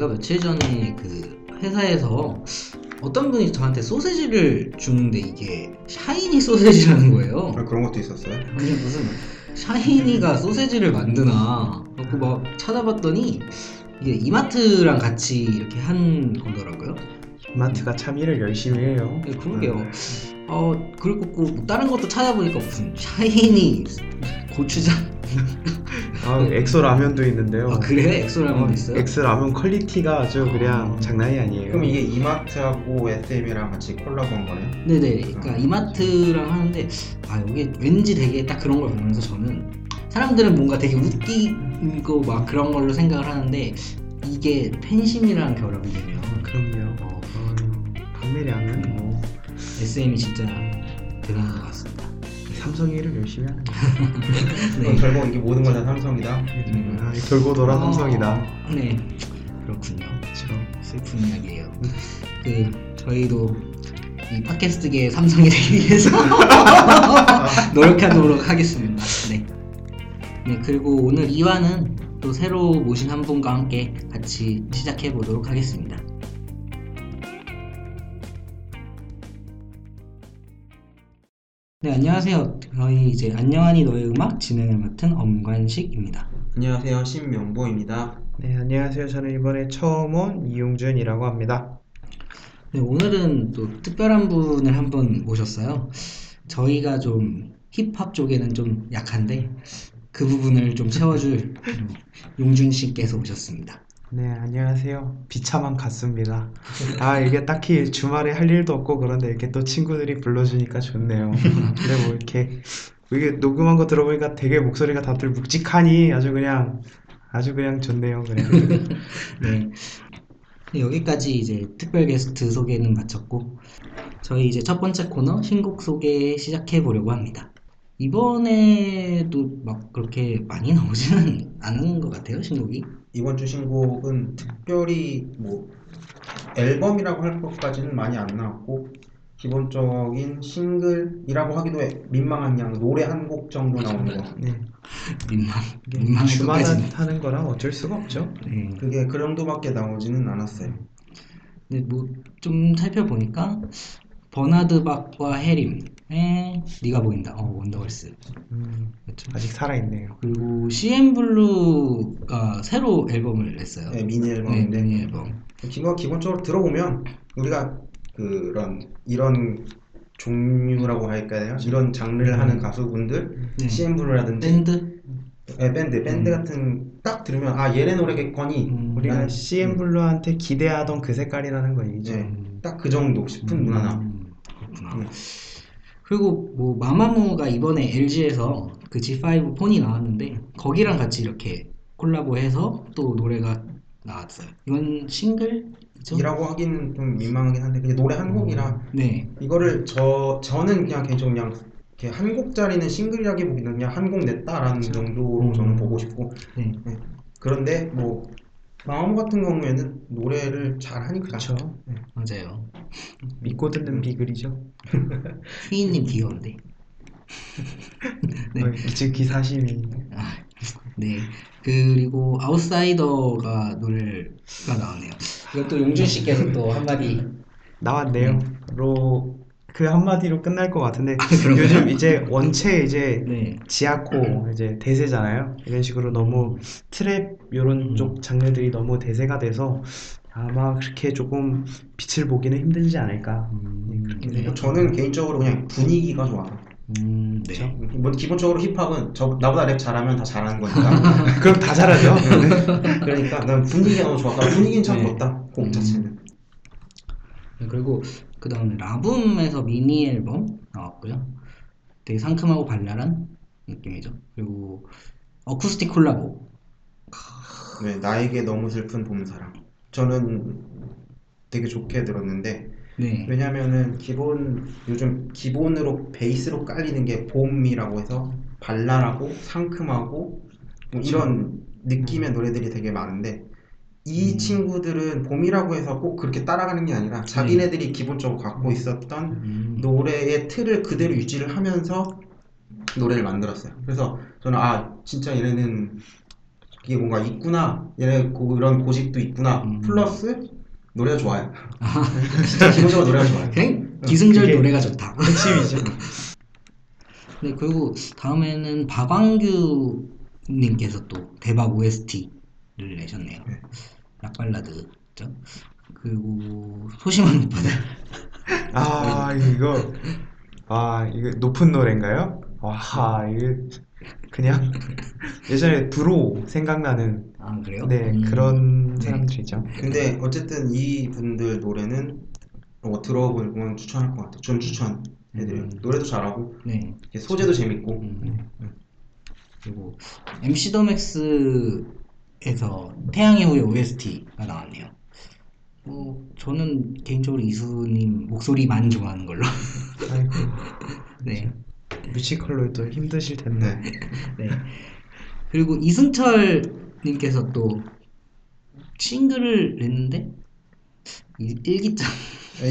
제가 며칠 전에 그 회사에서 어떤 분이 저한테 소세지를 주는데 이게 샤이니 소세지라는 거예요. 아, 그런 것도 있었어요? 아니 무슨 샤이니가 소세지를 만드나 그래서 막 찾아봤더니 이게 이마트랑 같이 이렇게 한 거더라고요. 마트가 참 일을 열심히 해요. 네, 그러게요. 어 그리고 뭐 다른 것도 찾아보니까 무슨 샤이니 고추장 아, 엑소 라면도 있는데요. 아 그래 엑소 라면도 있어요? 엑소 라면 퀄리티가 아주 그냥 아. 장난이 아니에요. 그럼 이게 이마트하고 SM이랑 같이 콜라보한 거네요? 네네. 그러니까 이마트랑 하는데 아 이게 왠지 되게 딱 그런 걸 보면서 저는 사람들은 뭔가 되게 웃기고 막 그런 걸로 생각을 하는데 이게 팬심이랑 결합이 되면 그럼요. 어, 어, 판매량은 뭐 SM이 진짜 대단한 것 같습니다. 삼성이 일을 열심히 하는 거. 네. 결국 이게 모든 건 다 삼성이다. 음. 아, 돌고 돌아 삼성이다. 어, 네. 그렇군요. 그렇죠. 슬픈 이야기예요. 그 저희도 이 팟캐스트계의 삼성이 되기 위해서 노력하도록 하겠습니다. 네. 네 그리고 오늘 2화는 또 새로 모신 한 분과 함께 같이 시작해 보도록 하겠습니다. 네 안녕하세요. 저희 이제 안녕하니 너의 음악 진행을 맡은 엄관식입니다. 안녕하세요. 신명보입니다. 네, 안녕하세요. 저는 이번에 처음 온 이용준이라고 합니다. 네, 오늘은 또 특별한 분을 한 분 모셨어요. 저희가 좀 힙합 쪽에는 좀 약한데 그 부분을 좀 채워줄 음, 용준 씨께서 오셨습니다. 네, 안녕하세요. 비참한 같습니다. 아, 이게 딱히 주말에 할 일도 없고 그런데 이렇게 또 친구들이 불러주니까 좋네요. 근데 뭐 이렇게 이게 녹음한 거 들어보니까 되게 목소리가 다들 묵직하니 아주 그냥 아주 그냥 좋네요. 그냥. 네. 네, 여기까지 이제 특별 게스트 소개는 마쳤고 저희 이제 첫 번째 코너 신곡 소개 시작해 보려고 합니다. 이번에도 막 그렇게 많이 나오지는 않은 것 같아요 신곡이. 이번 주 신곡은 특별히 뭐 앨범이라고 할 것까지는 많이 안 나왔고 기본적인 싱글이라고 하기도 해- 민망한 양 노래 한 곡 정도 나오는 거. 네. 민망 주마다 것까지는. 하는 거라 어쩔 수가 없죠. 네. 그게 그 정도밖에 나오지는 않았어요. 근데 뭐 좀 살펴보니까 버나드 박과 혜림의 네가 보인다. 어 원더걸스. 음, 그렇죠. 아직 살아있네요. 그리고 씨엔블루가 새로 앨범을 냈어요. 네, 미니 네, 앨범인데 미니 앨범. 기본 기본적으로 들어보면 우리가 그런 이런 종류라고 할까요? 이런 장르를 하는 가수분들, 네. CN블루라든지 밴드. 네, 밴드, 밴드 음. 같은 딱 들으면 아 얘네 노래겠거니 음, 우리가 나는- CN 블루한테 기대하던 그 색깔이라는 거 얘기죠. 네, 딱그 정도 싶은. 음, 그렇구나. 음. 그리고 뭐 마마무가 이번에 LG에서 그 G5 폰이 나왔는데 거기랑 같이 이렇게 콜라보해서 또 노래가 나왔어요. 이건 싱글이죠? 이라고 하기는 좀 민망하긴 한데 그냥 노래 한 곡이라 네. 이거를 저 저는 그냥 개인적으로 그냥 이렇게 한 곡짜리는 싱글이라기보기는 그냥 한 곡 냈다라는 정도로 음. 저는 보고 싶고 네. 그런데 뭐 마음 같은 경우에는 노래를 잘 하니까 그렇죠. 맞아요. 믿고 듣는 비글이죠. 휘인님 귀여운데. 네. 어, 지금 기사심이 아, 네. 그리고 아웃사이더가 노래가 나왔네요. 이것도 용준 씨께서 또 한마디. 나왔네요. 로 그 한마디로 끝날 것 같은데 그런가요? 요즘 이제 원체 이제 네. 지하코 이제 대세잖아요. 이런 식으로 너무 트랩 이런 음. 쪽 장르들이 너무 대세가 돼서 아마 그렇게 조금 빛을 보기는 힘들지 않을까. 음, 네. 뭐 저는 개인적으로 그냥 분위기가 좋아서 음, 네. 그렇죠. 뭐 기본적으로 힙합은 저 나보다 랩 잘하면 다 잘하는 거니까 그럼 다 잘하죠. 그러니까 난 분위기가 너무 좋았다 분위기는 참 네. 좋다 곡 음. 자체는 네, 그리고 그 다음에 라붐에서 미니 앨범 나왔고요. 되게 상큼하고 발랄한 느낌이죠. 그리고 어쿠스틱 콜라보. 네, 나에게 너무 슬픈 봄사랑 저는 되게 좋게 들었는데 네. 왜냐면은 기본 요즘 기본으로 베이스로 깔리는 게 봄이라고 해서 발랄하고 상큼하고 뭐 이런 느낌의 노래들이 되게 많은데 이 음. 친구들은 봄이라고 해서 꼭 그렇게 따라가는 게 아니라 자기네들이 기본적으로 갖고 있었던 음, 노래의 틀을 그대로 유지를 하면서 노래를 만들었어요. 그래서 저는 아 진짜 얘네는 그게 뭔가 있구나 얘네 그런 고집도 있구나 음. 플러스 노래가 좋아요 기본적으로 노래가 좋아요 그냥 기승절 그게- 노래가 좋다. 핵심이죠. 네, 그리고 다음에는 박광규 님께서 또 대박 OST 를 내셨네요. 네. 락발라드죠. 그리고 소심한 오빠들. 아 이거 아 이거 높은 노래인가요? 와 이게 그냥 예전에 브로 생각나는 아 그래요? 네 음, 그런 네. 사람들이죠. 근데 어쨌든 이 분들 노래는 뭐 들어보면 추천할 것 같아요 전 추천해드려요 음. 노래도 잘하고 네. 소재도 재밌고 음. 그리고 MC 더 맥스 에서 태양의 후예 OST가 나왔네요. 어, 저는 개인적으로 이수님 목소리만 좋아하는 걸로. 아이고 네. 뮤지컬로도 힘드실 텐데. 네. 네. 그리고 이승철 님께서 또 싱글을 냈는데 이- 일기장.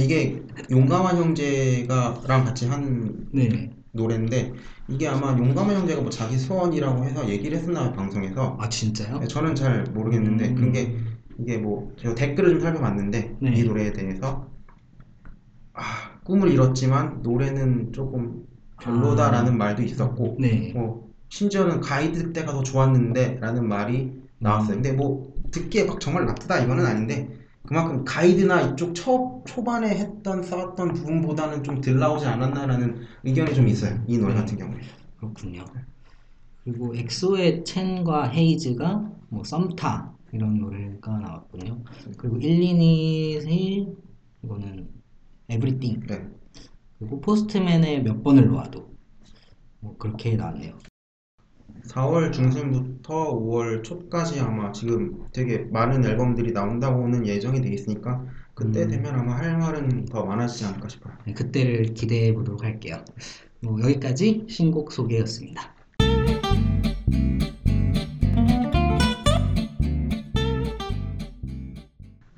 이게 용감한 형제가랑 같이 한 네. 노래인데 이게 아마 용감한 형제가 뭐 자기 소원이라고 해서 얘기를 했었나 방송에서 아 진짜요? 네, 저는 잘 모르겠는데 음. 그게 이게 뭐 제가 댓글을 좀 살펴봤는데 네. 이 노래에 대해서 아 꿈을 이뤘지만 노래는 조금 별로다라는 말도 있었고 네. 뭐 심지어는 가이드 때가 더 좋았는데라는 말이 나왔어요. 근데 뭐 듣기에 막 정말 나쁘다 이거는 아닌데 그만큼 가이드나 이쪽 초 초반에 했던 쌓았던 부분보다는 좀 덜 나오지 않았나라는 의견이 좀 있어요. 이 노래 같은 경우에. 그렇군요. 그리고 엑소의 첸과 헤이즈가 뭐 썸타 이런 노래가 나왔군요. 그리고 122 이거는 에브리띵 네. 그리고 포스트맨의 몇 번을 놓아도 뭐 그렇게 나왔네요. 4월 중순부터 5월 초까지 아마 지금 되게 많은 앨범들이 나온다고는 예정이 돼 있으니까 그때 음. 되면 아마 할 말은 더 많아지지 않을까 싶어요. 네, 그때를 기대해 보도록 할게요. 뭐 여기까지 신곡 소개였습니다.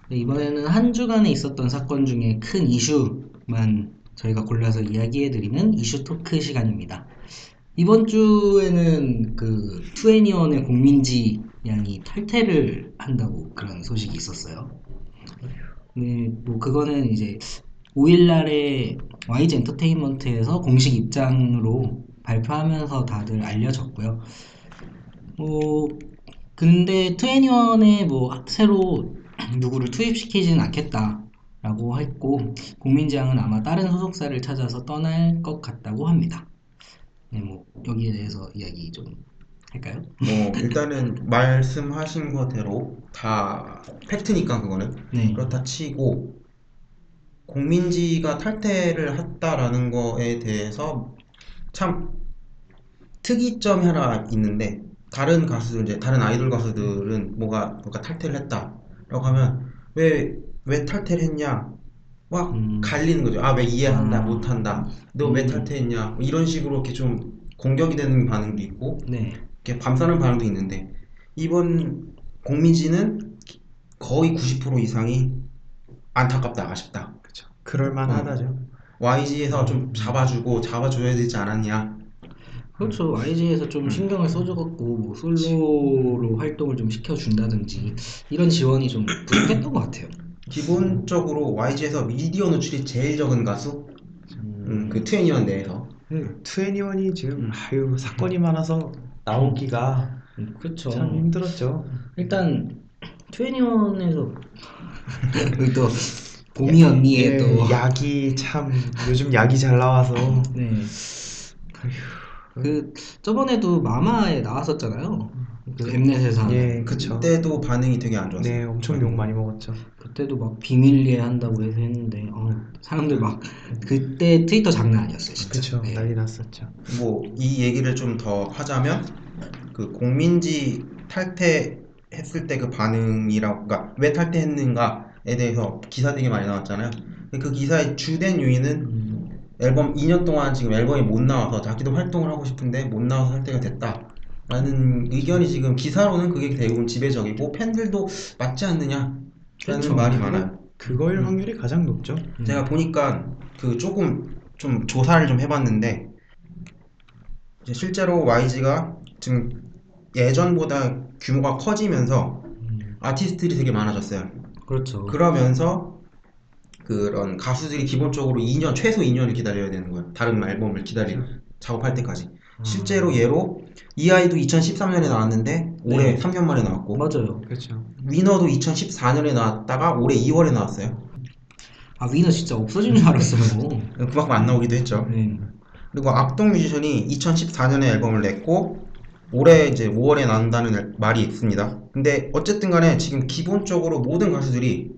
네, 이번에는 한 주간에 있었던 사건 중에 큰 이슈만 저희가 골라서 이야기해드리는 이슈 토크 시간입니다. 이번 주에는 그 투애니원의 공민지 양이 탈퇴를 한다고 그런 소식이 있었어요. 네, 뭐 그거는 이제 5일날에 YG 엔터테인먼트에서 공식 입장으로 발표하면서 다들 알려졌고요. 뭐 근데 투애니원에 뭐 새로 누구를 투입시키지는 않겠다라고 했고 공민지양은 아마 다른 소속사를 찾아서 떠날 것 같다고 합니다. 네, 뭐 여기에 대해서 이야기 좀 할까요? 뭐 일단은 말씀하신 거대로 다 팩트니까 그거는. 네, 그렇다 치고 공민지가 탈퇴를 했다라는 거에 대해서 참 특이점이 하나 있는데 다른 가수들 이제 다른 아이돌 가수들은 뭐가 뭔가 탈퇴를 했다라고 하면 왜 왜 탈퇴를 했냐 막 음. 갈리는 거죠 아 왜 이해한다 아. 못한다 너왜 음. 탈퇴했냐 뭐 이런 식으로 이렇게 좀 공격이 되는 반응도 있고 네, 이렇게 감싸는 반응도 있는데 이번 공민지는 거의 90% 이상이 안타깝다 아쉽다 그렇죠. 그럴만하다죠. YG에서 좀 잡아주고 잡아줘야 되지 않았냐 그렇죠. YG에서 좀 신경을 써줘갖고 뭐 솔로로 활동을 좀 시켜준다든지 이런 지원이 좀 부족했던 것 같아요. 기본적으로 YG에서 미디어 노출이 제일 적은 가수 음, 그 트웬티원 내에서 투애니원이 지금 음. 아유 사건이 많아서 나오기가 음, 그렇죠. 참 힘들었죠. 일단 투애니원에서 또 보미 언니의 예, 또 약이 참 요즘 약이 잘 나와서 네. 그 저번에도 마마에 나왔었잖아요. 그 엠넷에서 예 그쵸. 그때도 반응이 되게 안 좋았어요 네 엄청 욕 많이 먹었죠. 그때도 막 비밀리에 한다고 해서 했는데 어, 사람들 막 그때 트위터 장난 아니었어요 진짜. 그쵸 네. 난리 났었죠. 뭐 이 얘기를 좀 더 하자면 그 공민지 탈퇴했을 때 그 반응이라고 그러니까 왜 탈퇴했는가에 대해서 기사 되게 많이 나왔잖아요. 근데 그 기사의 주된 요인은 음, 앨범 2년 동안 지금 앨범이 못 나와서 자기도 활동을 하고 싶은데 못 나와서 탈퇴가 됐다 라는 의견이 지금 기사로는 그게 대부분 지배적이고 팬들도 맞지 않느냐 라는 그렇죠. 말이 많아요. 그거일 음. 확률이 가장 높죠. 음. 제가 보니까 그 조금 좀 조사를 좀 해봤는데 이제 실제로 YG가 지금 예전보다 규모가 커지면서 음, 아티스트들이 되게 많아졌어요. 그렇죠. 그러면서 그런 가수들이 기본적으로 2년 최소 2년을 기다려야 되는 거예요. 다른 앨범을 기다리 작업할 때까지. 아. 실제로 예로 이 아이도 2013년에 나왔는데 올해 네. 3년 만에 나왔고 맞아요. 그렇죠. 위너도 2014년에 나왔다가 올해 2월에 나왔어요. 아 위너 진짜 없어진 줄 알았어요. 그만큼 안 나오기도 했죠. 네. 그리고 악동 뮤지션이 2014년에 앨범을 냈고 올해 이제 5월에 나온다는 앨- 말이 있습니다. 근데 어쨌든 간에 지금 기본적으로 모든 가수들이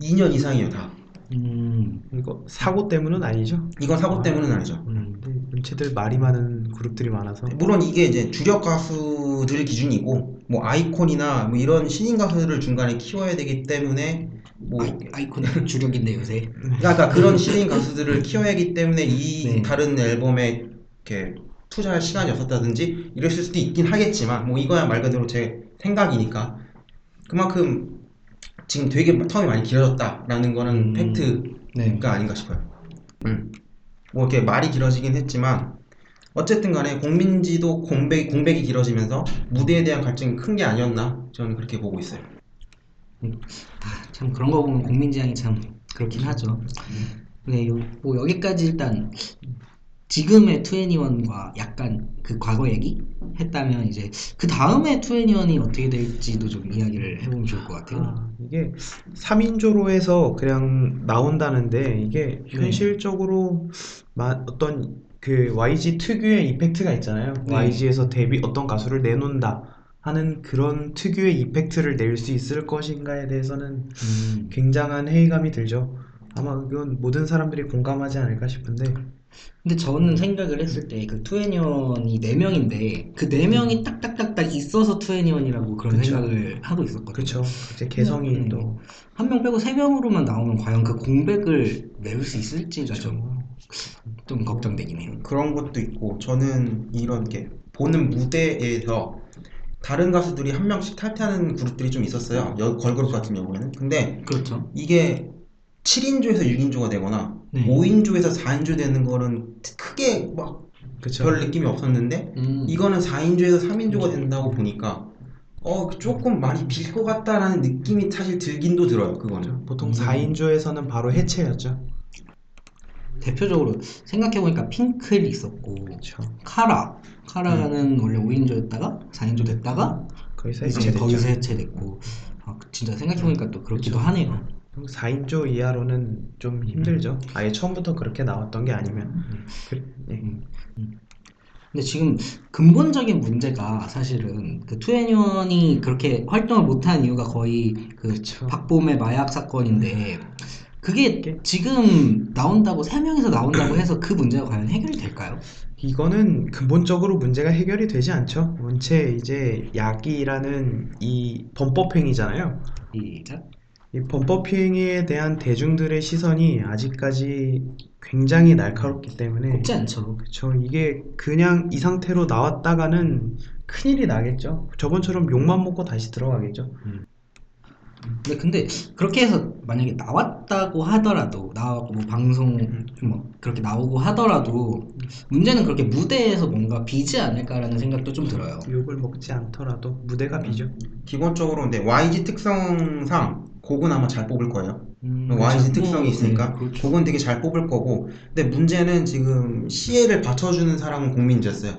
2년 이상이에요 다. 음, 이거 사고 때문은 아니죠. 이건 사고 때문은 아니죠. 음, 문체들 말이 많은 그룹들이 많아서 물론 이게 이제 주력 가수들 기준이고 뭐 아이콘이나 뭐 이런 신인 가수들을 중간에 키워야 되기 때문에 뭐 아이, 아이콘 주력인데 요새. 그러니까 그런 신인 가수들을 키워야 하기 때문에 이 네. 다른 앨범에 이렇게 투자할 시간이 없었다든지 이랬을 수도 있긴 하겠지만 뭐 이거야 말 그대로 제 생각이니까 그만큼 지금 되게 텀이 많이 길어졌다라는 거는 음. 팩트가 네. 아닌가 싶어요. 음. 뭐 이렇게 말이 길어지긴 했지만 어쨌든 간에 공민지도 공백, 공백이 길어지면서 무대에 대한 갈증이 큰 게 아니었나 저는 그렇게 보고 있어요. 참 그런 거 보면 국민지향이 참 그렇긴 하죠. 네, 요, 뭐 여기까지 일단 지금의 투애니원과 약간 그 과거 얘기 했다면 이제 그 다음에 투애니원이 어떻게 될지도 좀 이야기를 해보면 좋을 것 같아요. 아, 이게 3인조로 해서 그냥 나온다는데 이게 네. 현실적으로 마- 어떤 그 YG 특유의 이펙트가 있잖아요. 네. YG에서 데뷔 어떤 가수를 내놓는다 하는 그런 특유의 이펙트를 낼 수 있을 것인가에 대해서는 음, 굉장한 회의감이 들죠. 아마 그건 모든 사람들이 공감하지 않을까 싶은데 근데 저는 생각을 했을 때 그 투애니원이 4명인데 그 4명이 딱딱딱딱 있어서 투애니원이라고 그런 그쵸. 생각을 하고 있었거든요. 그렇죠. 이제 개성이 음. 또 한 명 빼고 3명으로만 나오면 과연 그 공백을 메울 수 있을지가 좀, 좀 걱정되긴 해요. 그런 것도 있고 저는 이런 게 보는 무대에서 다른 가수들이 한 명씩 탈퇴하는 그룹들이 좀 있었어요. 여- 걸그룹 같은 경우에는. 근데 그렇죠. 이게 7인조에서 6인조가 되거나 네. 5인조에서 4인조 되는 거는 크게 막 별. 느낌이 없었는데 음, 이거는 4인조에서 3인조가 된다고 보니까 어 조금 많이 빌 것 같다라는 느낌이 사실 들긴도 들어요. 그거는. 보통 음. 4인조에서는 바로 해체였죠. 대표적으로 생각해보니까 핑클 있었고 그렇죠. 카라 카라는 원래 5인조였다가 4인조 됐다가 거기서 해체됐죠. 거기서 해체됐고 아, 진짜 생각해보니까 또 그렇기도 하네요 4인조 이하로는 좀 힘들죠. 아예 처음부터 그렇게 나왔던 게 아니면. 그, 예. 근데 지금 근본적인 문제가 사실은 그 투애니원이 그렇게 활동을 못한 이유가 거의 그 그쵸. 박봄의 마약 사건인데 그게 지금 나온다고 세 명이서 나온다고 해서 그 문제가 과연 해결이 될까요? 이거는 근본적으로 문제가 해결이 되지 않죠. 원체 이제 야기라는 이 범법 행위잖아요. 시작. 이 범법행위에 대한 대중들의 시선이 아직까지 굉장히 날카롭기 때문에 곱지 않죠. 그쵸 이게 그냥 이 상태로 나왔다가는 큰일이 나겠죠. 저번처럼 욕만 먹고 다시 들어가겠죠. 근데 근데 그렇게 해서 만약에 나왔다고 하더라도 나와고 뭐 방송 뭐 그렇게 나오고 하더라도 문제는 그렇게 무대에서 뭔가 비지 않을까라는 생각도 좀 들어요. 욕을 먹지 않더라도 무대가 비죠. 기본적으로 근데 YG 특성상 곡은 아마 잘 뽑을 거예요. 음, YG 그렇죠. 특성이 있으니까 네, 그렇죠. 곡은 되게 잘 뽑을 거고 근데 문제는 지금 CA를 받쳐주는 사람은 공민지였어요.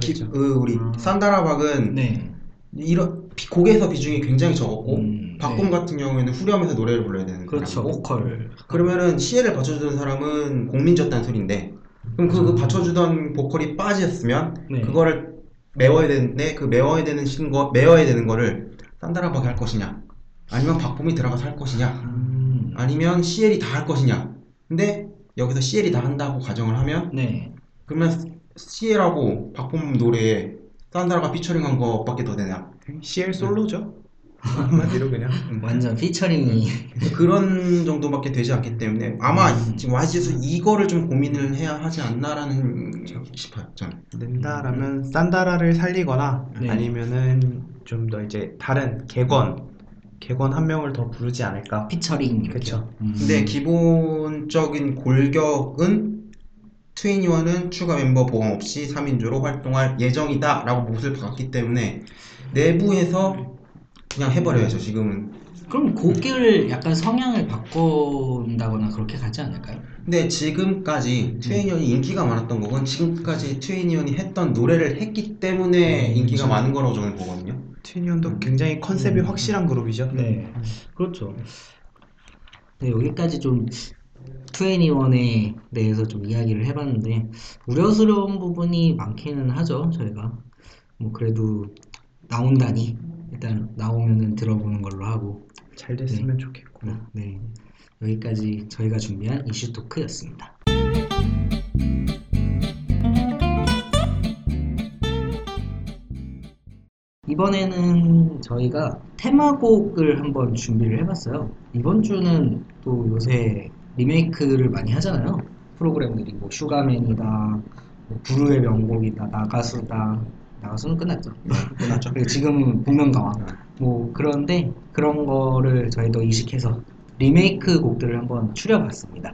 기- 그렇죠. 그 우리 아. 산다라박은 네. 이런 비- 곡에서 비중이 굉장히 적었고 음, 박봄 네. 같은 경우에는 후렴에서 노래를 불러야 되는 그렇죠. 사람이고 보컬. 그러면은 CA를 받쳐주는 사람은 공민지였다는 소린데 그럼 그, 그 받쳐주던 보컬이 빠졌으면 네. 그거를 메워야 되는데 그 메워야 되는 신거 메워야 되는 거를 산다라박이 할 것이냐 아니면 박봄이 들어가서 할 것이냐? 음, 아니면 CL이 다 할 것이냐? 근데 여기서 CL이 다 한다고 가정을 하면 네. 그러면 CL하고 박봄 노래에 산다라가 피처링한 거밖에 더 되냐? CL 솔로죠. 한마디로 그냥. 완전 피처링이. 그런 정도밖에 되지 않기 때문에 아마 지금 YG에서 이거를 좀 고민을 해야 하지 않나라는 싶어요 저는 낸다라면 산다라를 살리거나 네. 아니면은 좀 더 이제 다른 객원 객원 한 명을 더 부르지 않을까. 피처링 이렇게. 그쵸. 음. 근데 기본적인 골격은 트윈니원은 추가 멤버 보험 없이 3인조로 활동할 예정이다 라고 못을 박았기 때문에 내부에서 그냥 해버려야죠 지금은 그럼 곡을 약간 성향을 바꾼다거나 그렇게 가지 않을까요? 근데 지금까지 트윈니원이 인기가 많았던 곡은 지금까지 트윈니원이 했던 노래를 했기 때문에 인기가 많은 거라고 저는 보거든요 트윈니언도 굉장히 컨셉이 음. 확실한 그룹이죠. 네, 그렇죠. 네, 여기까지 좀 투애니원에 대해서 좀 이야기를 해봤는데 우려스러운 부분이 많기는 하죠. 저희가 뭐 그래도 나온다니 일단 나오면은 들어보는 걸로 하고 잘 됐으면 좋겠고. 네 여기까지 저희가 준비한 이슈 토크였습니다. 이번에는 저희가 테마곡을 한번 준비를 해봤어요. 이번 주는 또 요새 리메이크를 많이 하잖아요. 프로그램들이 뭐 슈가맨이다, 뭐 부르의 명곡이다, 나가수다. 나가수는 끝났죠. 끝났죠 그리고 지금은 복면가왕. 뭐 그런데 그런 거를 저희도 이식해서 리메이크 곡들을 한번 추려봤습니다.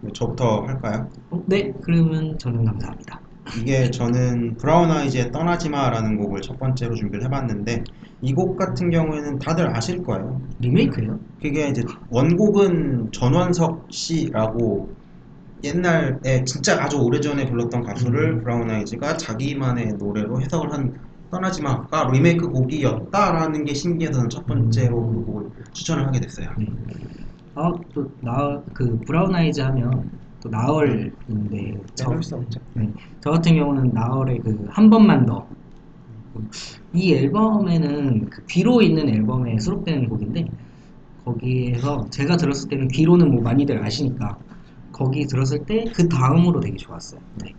네, 저부터 할까요? 어, 네, 그러면 저는 감사합니다. 이게 저는 브라운 아이즈의 떠나지마라는 곡을 첫 번째로 준비를 해봤는데 이 곡 같은 경우에는 다들 아실 거예요. 리메이크예요? 그게 이제 원곡은 전원석 씨라고 옛날에 진짜 아주 오래전에 불렀던 가수를 음. 브라운 아이즈가 자기만의 노래로 해석을 한 떠나지마가 리메이크 곡이었다라는 게 신기해서 저는 첫 번째로 그 곡을 추천을 하게 됐어요. 네. 아, 또, 나, 그, 브라운 아이즈 하면 또 나얼인데, 저, 없죠. 네, 저 같은 경우는 나얼의 그, 한 번만 더. 이 앨범에는 그 귀로 있는 앨범에 수록되는 곡인데, 거기에서 제가 들었을 때는 귀로는 뭐 많이들 아시니까, 거기 들었을 때 그 다음으로 되게 좋았어요. 네.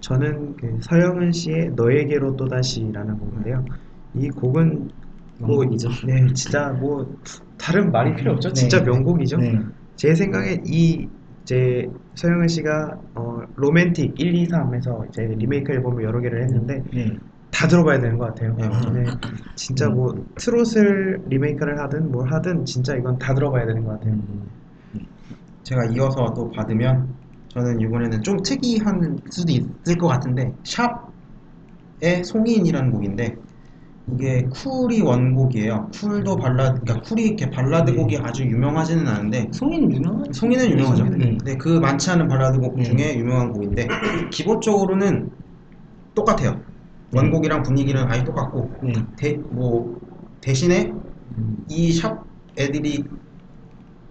저는 그 서영은 씨의 너에게로 또다시라는 곡인데요. 이 곡은 뭐 명곡이죠. 네, 진짜 뭐 다른 말이 필요 없죠. 진짜 네. 명곡이죠. 네. 제 생각에 이 이제 서영은 씨가 어, 로맨틱 1, 2, 3에서 이제 리메이크 앨범을 여러 개를 했는데 네. 다 들어봐야 되는 것 같아요. 네. 네, 진짜 뭐 트롯을 리메이크를 하든 뭘 하든 진짜 이건 다 들어봐야 되는 것 같아요. 음, 제가 이어서 또 받으면 저는 이번에는 좀 특이한 수도 있을 것 같은데 샵의 송인이라는 곡인데 이게 쿨이 원곡이에요. 쿨도 발라드, 그러니까 쿨이 이렇게 발라드 곡이 아주 유명하지는 않은데 송인은 유명하죠. 송인은 유명하죠. 송인은, 네. 근데 그 많지 않은 발라드 곡 네. 중에 유명한 곡인데 기본적으로는 똑같아요. 원곡이랑 분위기는 아예 똑같고 네. 대, 뭐 대신에 음, 이샵 애들이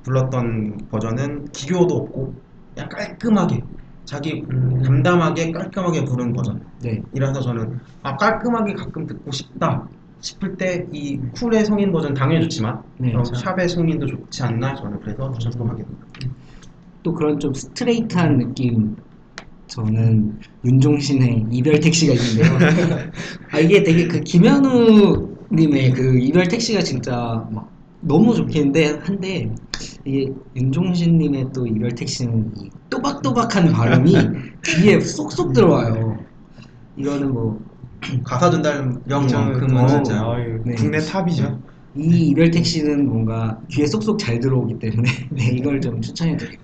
불렀던 버전은 기교도 없고 그냥 깔끔하게 자기 음. 담담하게 깔끔하게 부른 버전이라서 네. 저는 아 깔끔하게 가끔 듣고 싶다 싶을 때 이 쿨의 성인 버전 당연히 좋지만 네. 어, 샵의 성인도 좋지 않나 저는 그래서 추천하게 됩니다. 또 그런 좀 스트레이트한 느낌 저는 윤종신의 이별 택시가 있는데요. 아 이게 되게 그 김현우 님의 그 이별 택시가 진짜 막 너무 좋긴데 한데 이게 윤종신 님의 또 이별 택시는 이 또박또박한 발음이 귀에 쏙쏙 들어와요. 이거는 뭐이 가사 전달력만큼은 어, 진짜 네. 국내 탑이죠. 이별 택시는 뭔가 귀에 쏙쏙 잘 들어오기 때문에 네, 이걸 좀 추천해 드립니다.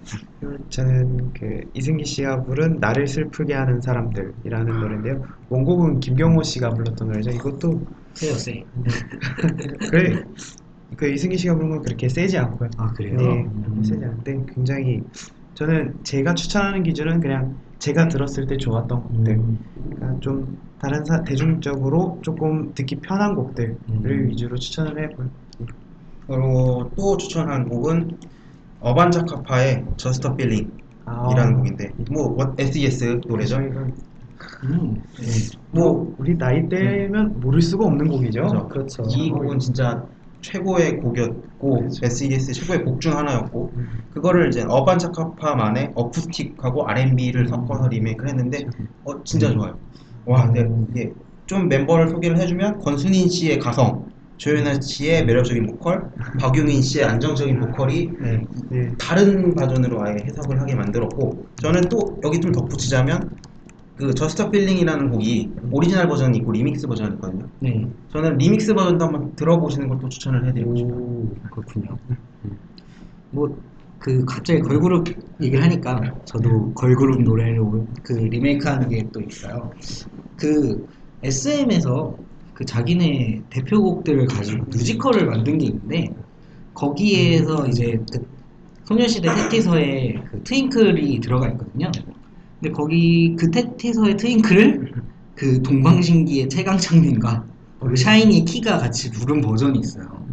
저는 그 이승기 씨가 부른 나를 슬프게 하는 사람들이라는 노래인데요. 원곡은 김경호 씨가 불렀던 노래죠. 이것도 세요 세. 그래 그 이승기 씨가 부른 건 그렇게 세지 않고요. 아 그래요? 네, 음. 그렇게 세지 않은데 굉장히 저는 제가 추천하는 기준은 그냥 제가 들었을 때 좋았던 곡들, 음. 그러니까 좀 다른 사, 대중적으로 조금 듣기 편한 곡들을 음. 위주로 추천을 해볼. 그리고 또 추천한 곡은 어반자카파의 Just a Feeling 아, 이라는 곡인데 뭐 SES 노래죠. 이건 음. 네. 뭐 우리 나이 때면 모를 수가 없는 곡이죠. 그렇죠. 이 곡은 진짜 최고의 곡이었고 SES 최고의 곡 중 하나였고 음. 그거를 이제 어반자카파만의 어쿠스틱하고 R&B를 섞어서 리메이크를 했는데 어 진짜 좋아요. 와, 근데 이게 좀 멤버를 소개를 해주면 권순일 씨의 가성, 조현아 씨의 매력적인 보컬, 박용인 씨의 안정적인 보컬이 네. 네. 다른 버전으로 아예 해석을 하게 만들었고 저는 또 여기 좀 덧붙이자면 그 Just Feeling이라는 곡이 오리지널 버전이 있고 리믹스 버전이 있거든요. 네. 저는 리믹스 버전도 한번 들어보시는 것도 추천을 해드리고 싶어요. 오, 그렇군요. 뭐그 갑자기 걸그룹 얘기를 하니까 저도 걸그룹 노래로 그 리메이크하는 게 또 있어요. 그 SM에서 그 자기네 대표곡들을 가지고 뮤지컬을 만든 게 있는데 거기에서 이제 그 소녀시대 테티서에 그 트윙클이 들어가 있거든요. 근데 거기 그 테티서의 트윙클을 그 동방신기의 최강창민과 그리고 샤이니 키가 같이 부른 버전이 있어요.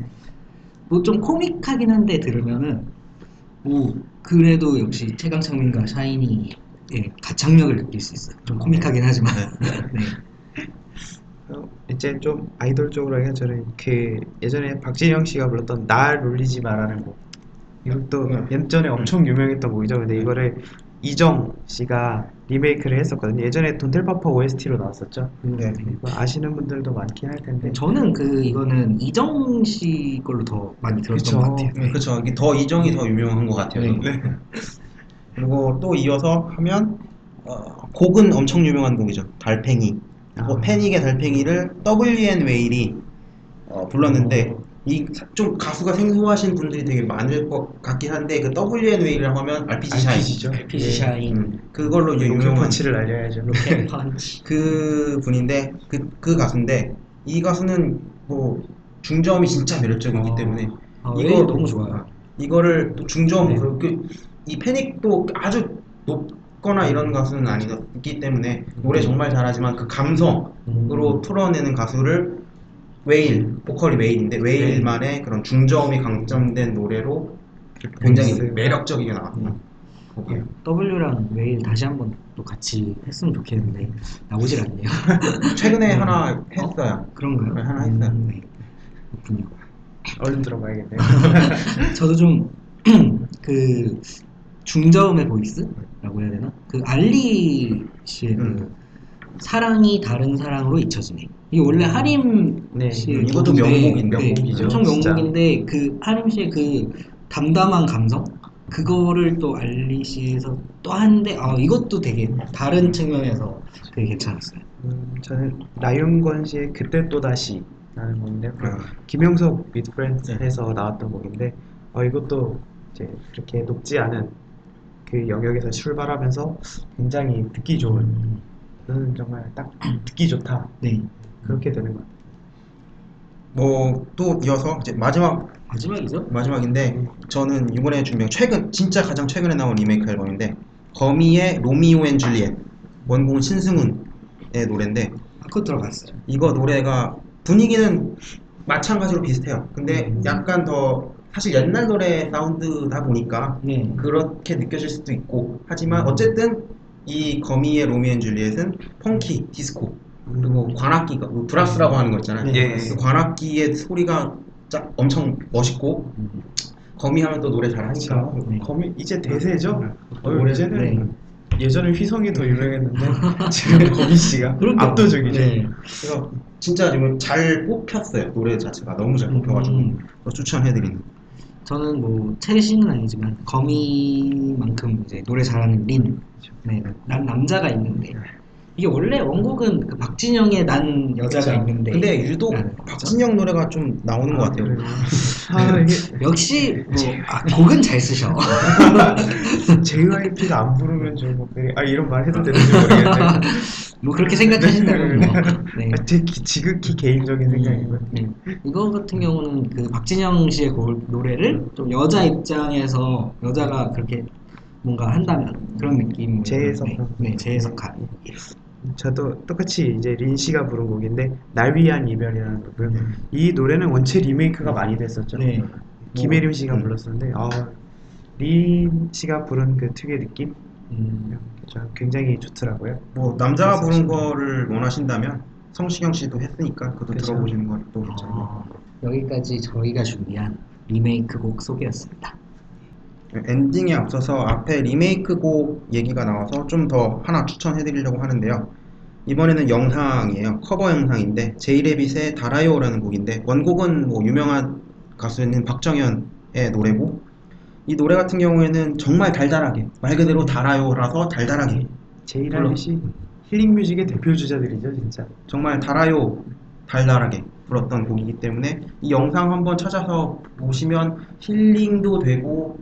뭐 좀 코믹하긴 한데 들으면은 뭐 그래도 역시 최강창민과 샤이니의 가창력을 느낄 수 있어요. 좀 코믹하긴 하지만. 네. 어, 이제 좀 아이돌 쪽으로 하면 저는 그 예전에 박진영 씨가 불렀던 날 놀리지 마라는 곡 이것도 음. 예전에 엄청 유명했던 곡이죠 근데 이거를 이정 씨가 리메이크를 했었거든요 예전에 돈텔파파 OST로 나왔었죠 네. 아시는 분들도 많긴 할 텐데 저는 그 이거는 이정 씨 걸로 더 많이 들었던 그쵸. 것 같아요. 네, 그렇죠. 이게 더 이정이 더 유명한 것 같아요. 네. 그리고 또 이어서 하면 어, 곡은 엄청 유명한 곡이죠. 달팽이. 아. 뭐 패닉의 달팽이를 WN 웨일이 어, 불렀는데 이 좀 가수가 생소하신 분들이 되게 많을 것 같긴 한데 그 W&Whale이라고 하면 RPG Shine. RPG죠 RPG Shine, 음, 그걸로 이제 용표 유명한 펀치를 날려야죠 로켓 펀치. 그 분인데 그, 그 가수인데 이 가수는 뭐 중저음이 진짜 매력적이기 어. 때문에 아, 이거- 이거 너무 좋아요. 이거를 또 중저음 네. 그, 이 패닉도 아주 높거나 이런 가수는 아니기 때문에 노래 정말 잘하지만 그 감성으로 음. 풀어내는 가수를 웨일 보컬이 웨일인데 웨일만의 그런 중저음이 강점된 노래로 굉장히 음. 매력적이게 음. 곡이에요. W랑 웨일 다시 한번 또 같이 했으면 좋겠는데 나오질 않네요. 최근에 음. 하나 했어요. 그런가요? 네, 하나 했어요. 음, 네. 그렇군요. 얼른 들어봐야겠네요 저도 좀 그 중저음의 보이스라고 해야 되나? 그 알리 씨의 그 음. 사랑이 다른 사랑으로 잊혀지네. 이게 원래 하림 네, 음, 이것도 명곡인 네, 명곡이죠, 엄청 진짜. 명곡인데 그 하림 씨의 그 담담한 감성 그거를 또 알리 씨에서 또 하는데 아 이것도 되게 다른 측면에서 되게 괜찮았어요. 음, 저는 나윤건 씨의 그때 또 다시 라는 곡인데요 그 아, 김영석 미드프렌즈에서 나왔던 곡인데 어, 이것도 이제 그렇게 높지 않은 그 영역에서 출발하면서 굉장히 듣기 좋은 저는 정말 딱 듣기 좋다 네 그렇게 되는 것 같아요. 뭐 또 이어서 이제 마지막 마지막이죠? 마지막인데 저는 이번에 준비한 최근 진짜 가장 최근에 나온 리메이크 앨범인데 거미의 Romeo and Juliet 원곡은 신승훈의 노래인데 아, 그거 들어갔어요. 이거 노래가 분위기는 마찬가지로 비슷해요. 근데 음. 약간 더 사실 옛날 노래 사운드다 보니까 네. 그렇게 느껴질 수도 있고 하지만 어쨌든 이 거미의 Romeo and Juliet은 funky 디스코 그리고 관악기가 뭐 브라스라고 하는 거 있잖아요. 네. 그 관악기의 소리가 짝 엄청 멋있고 음. 거미 하면 또 노래 잘하니까 네. 거미 이제 대세죠? 어, 노래- 이제는 네. 예전에 휘성이 더 유명했는데 지금 거미 씨가 그러니까요. 압도적이죠. 네. 그래서 진짜 지금 잘 뽑혔어요 노래 자체가 너무 잘 뽑혀가지고 음. 더 추천해드리는 저는 뭐 첼시는 아니지만 거미만큼 이제 노래 잘하는 린. 네, 난 남자가 있는데 이게 원래 원곡은 그 박진영의 난 여자가 있는데. 근데 유독. 박진영 노래가 좀 나오는 것 같아요 그래요. 아 이게 역시 뭐 아, 곡은 잘 쓰셔. JYP가 안 부르면 좀아 이런 말 해도 되는지 모르겠는데 뭐 그렇게 생각하신다면 뭐. 네. 아, 제 기- 지극히 개인적인 생각이고요. 네. 이거 같은 경우는 그 박진영 씨의 곡, 노래를 좀 여자 입장에서 여자가 그렇게 뭔가 한다면 그런 느낌. 재해석. 네, 네, 재해석한. 저도 똑같이 이제 린 씨가 부른 곡인데 날 위한 이별이라는 곡고요. 음. 이 노래는 원체 리메이크가 많이 됐었죠. 네. 김혜림 씨가 음. 불렀었는데 아, 린 씨가 부른 그 특유의 느낌 음, 저 굉장히 좋더라고요. 뭐 남자가 부른 거를 원하신다면 성시경 씨도 했으니까 그것도 그쵸. 들어보시는 것도 괜찮아요 아, 여기까지 저희가 준비한 리메이크 곡 소개였습니다. 엔딩에 앞서서 앞에 리메이크 곡 얘기가 나와서 좀 더 하나 추천해 드리려고 하는데요. 이번에는 영상이에요. 커버 영상인데 제이레빗의 달아요라는 곡인데 원곡은 뭐 유명한 가수인 박정현의 노래고 이 노래 같은 경우에는 정말 달달하게 말 그대로 달아요라서 달달하게 제이레빗이 healing music의 대표 주자들이죠, 진짜. 정말 달아요 달달하게 불렀던 곡이기 때문에 이 영상 한번 찾아서 보시면 힐링도 되고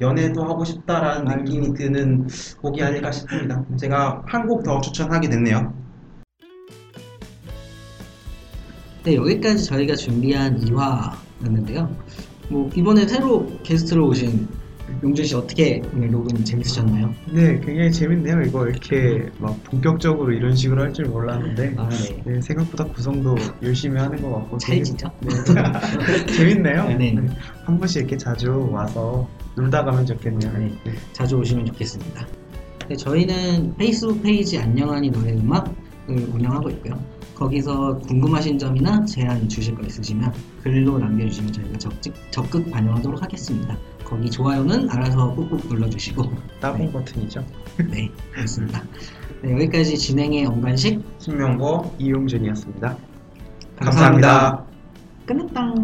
연애도 하고 싶다라는 아이고. 느낌이 드는 곡이 아닐까 싶습니다. 제가 한 곡 더 추천하게 됐네요. 네, 여기까지 저희가 준비한 2화였는데요. 뭐 이번에 새로 게스트로 오신 용준 씨 어떻게 오늘 녹음 재밌으셨나요? 네, 굉장히 재밌네요. 이거 이렇게 막 본격적으로 이런 식으로 할 줄 몰랐는데 아, 네. 네, 생각보다 구성도 열심히 하는 것 같고 되게- 찰지죠? 네. 재밌네요. 네. 한 번씩 이렇게 자주 와서 놀다 가면 좋겠네요. 네. 네. 자주 오시면 좋겠습니다. 네, 저희는 페이스북 페이지 안녕하니 너의 음악을 운영하고 있고요. 거기서 궁금하신 점이나 제안 주실 거 있으시면 글로 남겨주시면 저희가 적극, 적극 반영하도록 하겠습니다. 거기 좋아요는 알아서 꾹꾹 눌러주시고 따봉 버튼이죠. 네 그렇습니다. 네, 여기까지 진행의 엄관식 신명고 이용준이었습니다. 감사합니다. 끝났다.